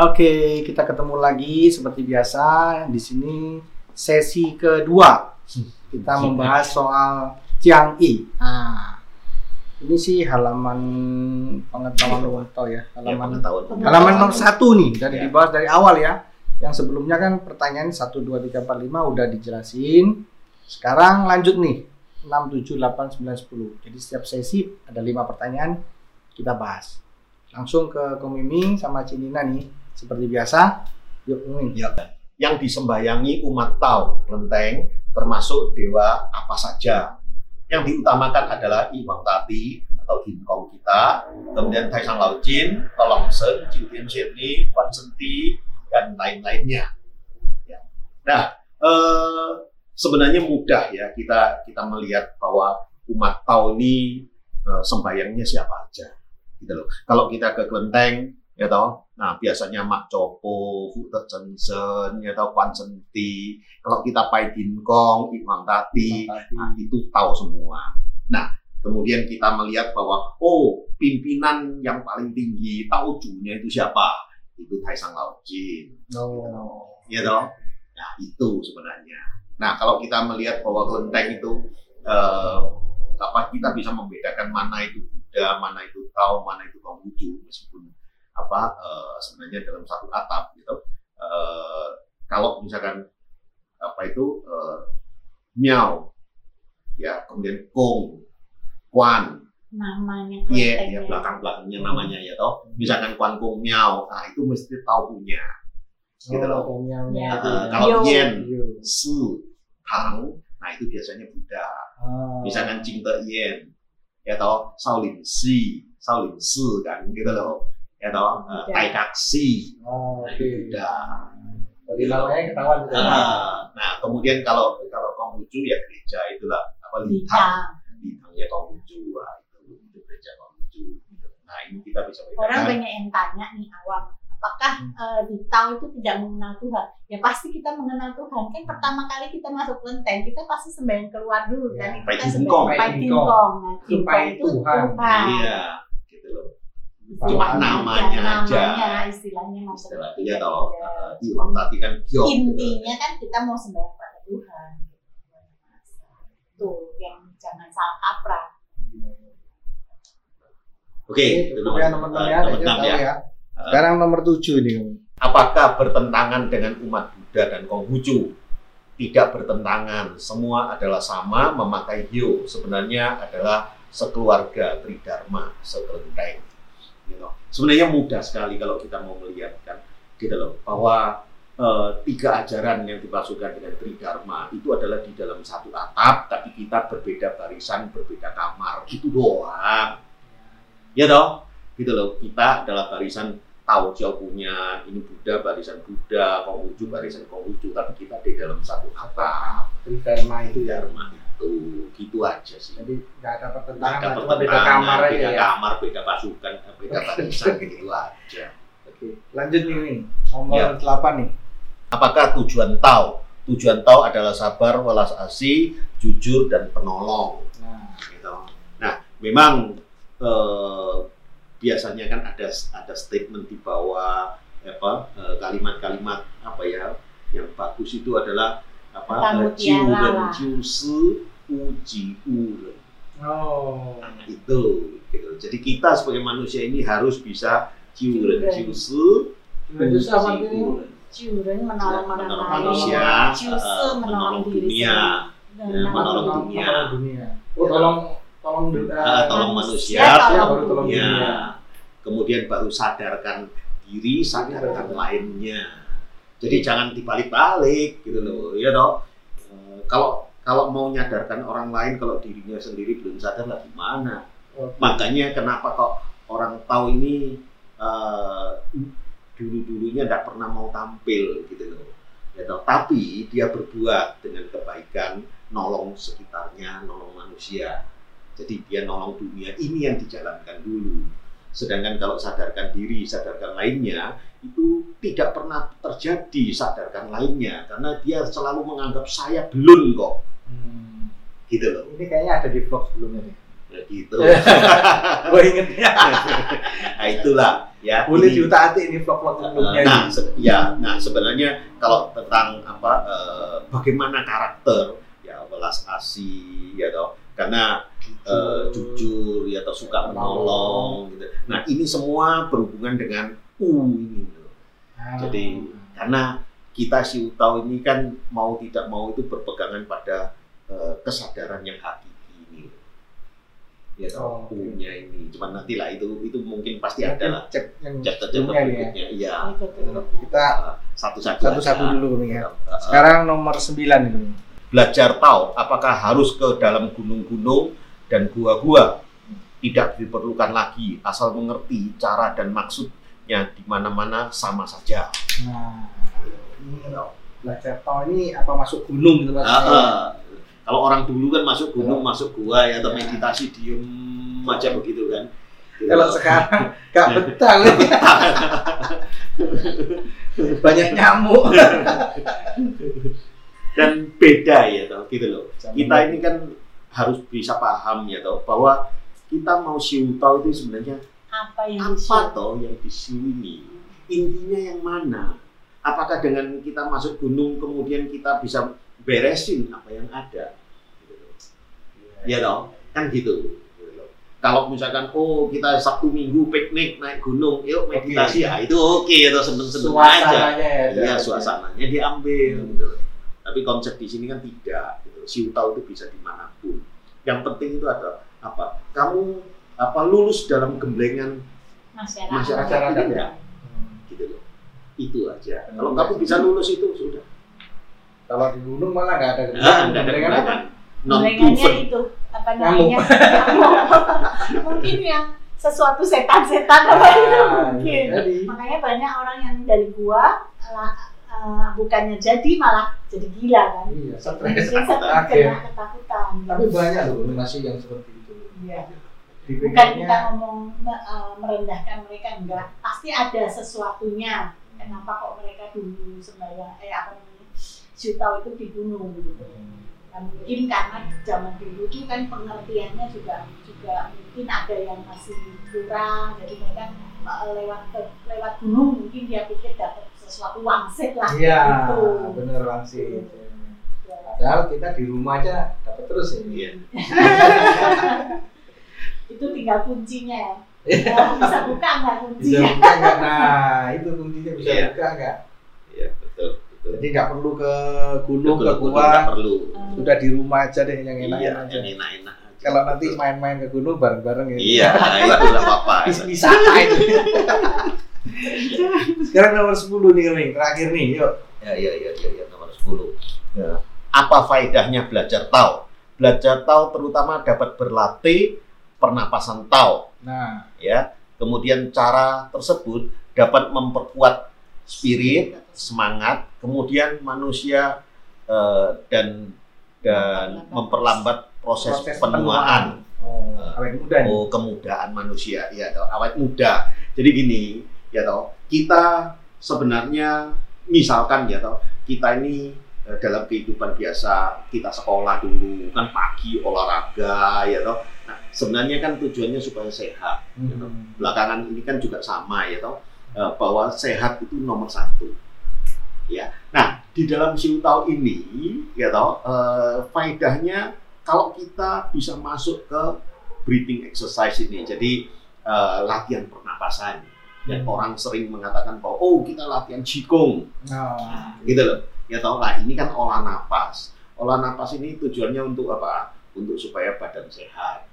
Oke, kita ketemu lagi seperti biasa di sini sesi kedua. Kita membahas soal Chiang I. Nah, ini sih halaman pengetahuan tau ya, Ya, halaman pengetahuan. halaman nomor satu nih dari Ya. dibahas dari awal ya. Yang sebelumnya kan pertanyaan 1 2 3 4 5 udah dijelasin. Sekarang lanjut nih 6 7 8 9 10. Jadi setiap sesi ada lima pertanyaan kita bahas. Langsung ke Komiming sama Cinina nih. Seperti biasa. Yuk, Miming. Ya, yang disembayangi umat Tao, kelenteng, termasuk dewa apa saja. Yang diutamakan adalah Iwang Tati atau Ginkong kita, kemudian Tai Sang Lao Jin, Tolong Sen, Jiu Tian Shen Ni, Wan Senti, dan lain-lainnya. Ya. Nah, eh, sebenarnya mudah ya kita kita melihat bahwa umat Tao ini eh, sembayangnya siapa aja. Gitu. Kalau kita ke kelenteng, ya toh, Nah, biasanya Mak Copo, Fu Te Chen Sen, ya tahu Kwan Senti. Kalau kita Pai Din Kong, Iwang Tati, nah, itu tahu semua. Nah, kemudian kita melihat bahwa, oh, pimpinan yang paling tinggi, tahu junya itu siapa? Itu Tai Sang Lao Jin. Oh. Ya toh? Nah, itu sebenarnya. Nah, kalau kita melihat bahwa kelenteng itu, eh, apa kita bisa membedakan mana itu Buddha, mana itu Tao, mana itu Konghucu, meskipun apa eh, sebenarnya dalam satu atap gitu. Eh, kalau misalkan apa itu eh, miao, ya kemudian kong, kwan, namanya ye, kelentengnya. ya belakang belakangnya namanya ya toh. Misalkan kwan kong miao, nah itu mesti tahu punya. Gitu loh. Oh, Ya. ya. kalau Yo. yen, Yo. su, tang, nah itu biasanya Buddha. Ah. Misalkan Jing Te Yen, ya toh, Shaolin Si, Shaolin Si kan gitu loh. Ya toh, eh, Buddha. Tai Kak Si, Oh, nah oke. itu Buddha. Dari namanya ketahuan gitu. Nah, nah, kemudian kalau kalau Konghucu ya gereja itulah apa litang, Bintang. litangnya Konghucu, wah, itu itu gereja Konghucu. Nah ini kita bisa Orang bedakan. banyak yang tanya nih awam, apakah eh, di Tao itu tidak mengenal Tuhan? Ya pasti kita mengenal Tuhan. Kan pertama kali kita masuk kelenteng, kita pasti sembahyang keluar dulu Ya. kan. Pai Kita sembahyang Pai Pai Tingkong. Nah, Pai itu Tuhan. Tuhan. Iya. Cuma Tuhan. namanya aja. namanya istilahnya dia Ya. toh, uh, tadi kan giok. Intinya kan kita mau sembahyang pada Tuhan. Tuh yang jangan salah kaprah. Oke, Ini itu ya nomor, teman-teman ya, nomor kita enam tahu ya. ya. Sekarang nomor tujuh nih. Apakah bertentangan dengan umat Buddha dan Konghucu? Tidak bertentangan, semua adalah sama memakai hyo. Sebenarnya adalah sekeluarga tridharma, sekelenteng. Gitu. Sebenarnya mudah sekali kalau kita mau melihat kan, gitu loh, bahwa eh, tiga ajaran yang dimasukkan dengan tridharma itu adalah di dalam satu atap, tapi kita berbeda barisan, berbeda kamar, itu doang. Ya toh, gitu loh. Kita adalah barisan Tao Jiao punya, ini Buddha barisan Buddha, Konghucu barisan Konghucu, tapi kita di dalam satu atap. Dharma itu ya. Dharma itu, gitu aja sih. Jadi nggak ada pertentangan, ada cuma beda pertentangan, kamar beda ya. kamar, beda pasukan, beda barisan gitu aja. Oke, lanjut nih nih. Nomor Ya. 8 nih. Apakah tujuan Tao? Tujuan Tao adalah sabar, welas asih, jujur dan penolong. Nah, gitu. Nah, memang eh, biasanya kan ada ada statement di bawah apa eh, kalimat-kalimat apa ya yang bagus itu adalah apa eh, lah. jiusi uji uren oh. Nah, itu gitu. Jadi kita sebagai manusia ini harus bisa artinya? uren. Curen menolong menolong manusia, Cuse eh, menolong dunia, menolong menolong dunia. Tolong dunia. Oh, tolong tolong Ah, tolong manusia, Ya, tolong tolong tolong Ya, dunia. kemudian baru sadarkan diri, sadarkan lainnya. Jadi jangan dibalik-balik gitu loh, ya toh. Eh, Kalau kalau mau nyadarkan orang lain, kalau dirinya sendiri belum sadar lah gimana? Oke. Makanya kenapa kok orang tahu ini eh, dulu-dulunya tidak pernah mau tampil gitu loh. Ya toh. Tapi dia berbuat dengan kebaikan, nolong sekitarnya, nolong manusia. Jadi dia nolong dunia ini yang dijalankan dulu. Sedangkan kalau sadarkan diri, sadarkan lainnya, itu tidak pernah terjadi sadarkan lainnya karena dia selalu menganggap saya belum kok Hmm. gitu loh Ini kayaknya ada di vlog sebelumnya nih. Nah, gitu Gue inget ya. nah itulah Ya, Boleh diutak-atik ini vlog-vlog sebelumnya. Nah, se- ya, nah sebenarnya kalau tentang apa eh, bagaimana karakter ya welas asih ya toh karena eh, jujur ya atau suka menolong gitu. Nah, ini semua berhubungan dengan u ini loh. Ah. Jadi karena kita si tahu ini kan mau tidak mau itu berpegangan pada eh, kesadaran yang hakiki ini. Ya Oh, toh, oke. u-nya ini. Cuman nanti lah itu itu mungkin pasti ada lah cek yang nih ya. berikutnya. Iya. Kita Satu-satu satu-satu dulu nih ya. Uh, Sekarang nomor 9 ini. belajar tahu apakah harus ke dalam gunung-gunung dan gua-gua tidak diperlukan lagi asal mengerti cara dan maksudnya di mana-mana sama saja. Nah, ini loh. Belajar tahu ini apa masuk gunung gitu maksudnya. ah. Kalau orang dulu kan masuk gunung, masuk gua ya atau Ya. meditasi diem aja begitu kan. Kalau sekarang gak betah nih. Banyak nyamuk. dan beda ya toh gitu loh. Kita ini kan harus bisa paham ya toh bahwa kita mau siu tahu itu sebenarnya apa yang apa toh yang disiu ini intinya yang mana apakah dengan kita masuk gunung kemudian kita bisa beresin apa yang ada Gitu loh. ya toh kan gitu Gitu kalau misalkan oh kita sabtu minggu piknik naik gunung yuk meditasi Oke. ya itu oke atau seneng-seneng aja ya. iya suasananya diambil gitu loh. tapi konsep di sini kan tidak tahu itu bisa di mana pun yang penting itu ada apa kamu apa lulus dalam gemblengan masyarakat. masyarakat ya. enggak gitu loh itu aja Hmm. kalau kamu bisa lulus itu sudah Kalau di gunung malah nggak ada gemblengan. enggak ada Gemblengan apa? non itu apa namanya? Mungkin yang sesuatu setan-setan apa itu Ah, mungkin. Jadi Makanya banyak orang yang dari gua eh, bukannya jadi malah jadi gila kan. iya, stres. Kena ketakutan. Tapi banyak loh masih yang seperti itu. Iya. Bukan kita ngomong eh, merendahkan mereka enggak. Pasti ada sesuatunya. Kenapa kok mereka dulu sembahyang eh apa namanya? Syutau itu di gunung gitu. Nah, mungkin karena zaman dulu itu kan pengertiannya juga juga mungkin ada yang masih kurang jadi mereka eh, lewat ke- lewat gunung mungkin dia pikir dapat sesuatu wangsit lah Iya, gitu. bener langsung. Ya. Padahal kita di rumah aja dapat terus ya. Iya. itu tinggal kuncinya ya Iya. Bisa buka nggak Bisa kuncinya buka nggak? Nah, itu kuncinya bisa Iya. buka nggak? Iya Jadi nggak perlu ke gunung, ke gua. nggak perlu Sudah di rumah aja deh yang enak iya aja. yang enak-enak. Kalau nanti main-main ke gunung bareng-bareng ya. iya itu nggak apa-apa Bis- Wisata itu. Sekarang nomor 10 nih Keming, terakhir nih, yuk. Ya, ya, ya, ya, ya, nomor 10. Ya. Apa faedahnya belajar tahu? Belajar tahu terutama dapat berlatih pernapasan tahu, Nah, ya. Kemudian cara tersebut dapat memperkuat spirit, semangat, kemudian manusia eh, dan dan memperlambat proses, penuaan. Oh, awet muda nih. Oh, kemudaan manusia, ya toh, awet muda. Jadi gini, ya toh, kita sebenarnya misalkan ya toh, kita ini eh, dalam kehidupan biasa, kita sekolah dulu, kan pagi olahraga, ya toh. Nah, sebenarnya kan tujuannya supaya sehat. Hmm. Belakangan ini kan juga sama ya toh, eh, bahwa sehat itu nomor satu. Ya. Nah, di dalam siu tahu ini, ya toh, eh, faedahnya kalau kita bisa masuk ke breathing exercise ini, jadi eh, latihan pernapasan. Dan Hmm. orang sering mengatakan bahwa oh kita latihan qigong, Nah, gitu loh. Ya toh, lah ini kan olah napas. Olah napas ini tujuannya untuk apa? Untuk supaya badan sehat.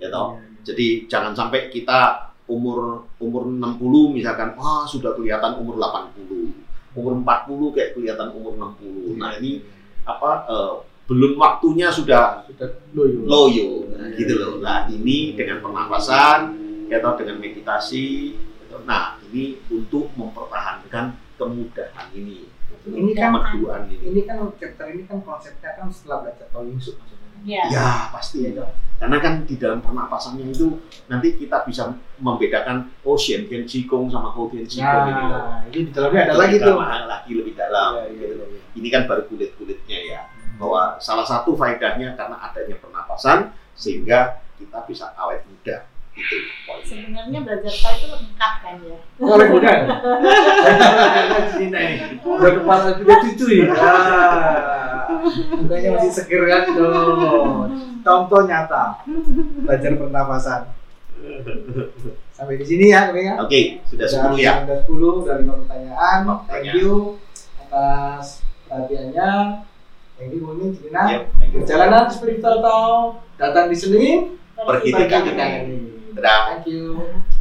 Ya toh. iya, iya. Jadi jangan sampai kita umur umur 60 misalkan wah sudah kelihatan umur 80. Umur 40 kayak kelihatan umur 60. Nah, ini apa eh, belum waktunya sudah sudah loyo. loyo nah, gitu loh. Nah, ini dengan pernapasan ya toh dengan meditasi gitu. Nah, ini untuk mempertahankan kemudahan ini, Ini kan ini. ini kan chapter ini kan konsepnya kan setelah belajar Tao Shu maksudnya. Ya. Ya, pasti ya. Karena kan di dalam pernapasannya itu nanti kita bisa membedakan oh Shen Tian Qigong sama Ho Tian Qigong ini loh. Nah, ini di dalamnya ada lagi tuh. dalam, lagi lebih dalam. Iya, iya, gitu. iya. Ini kan baru kulit-kulitnya ya. Bahwa salah satu faedahnya karena adanya pernapasan sehingga kita bisa awet muda. Itu. Sebenarnya belajar tahu itu lengkap kan ya. Boleh bukan? Cina ini. Udah kepala udah cucu ya. Ah, Mukanya masih seger kan tuh. Contoh nyata. Belajar pernafasan. Sampai di sini ya, Kang. Oke, sudah 10 ya. Sudah 10 dari lima pertanyaan. Thank you atas perhatiannya. Thank you Mumin, Cina. Yep. Perjalanan spiritual tahu datang di Senin, Pergi di kali. Kali. Dadah. Thank you.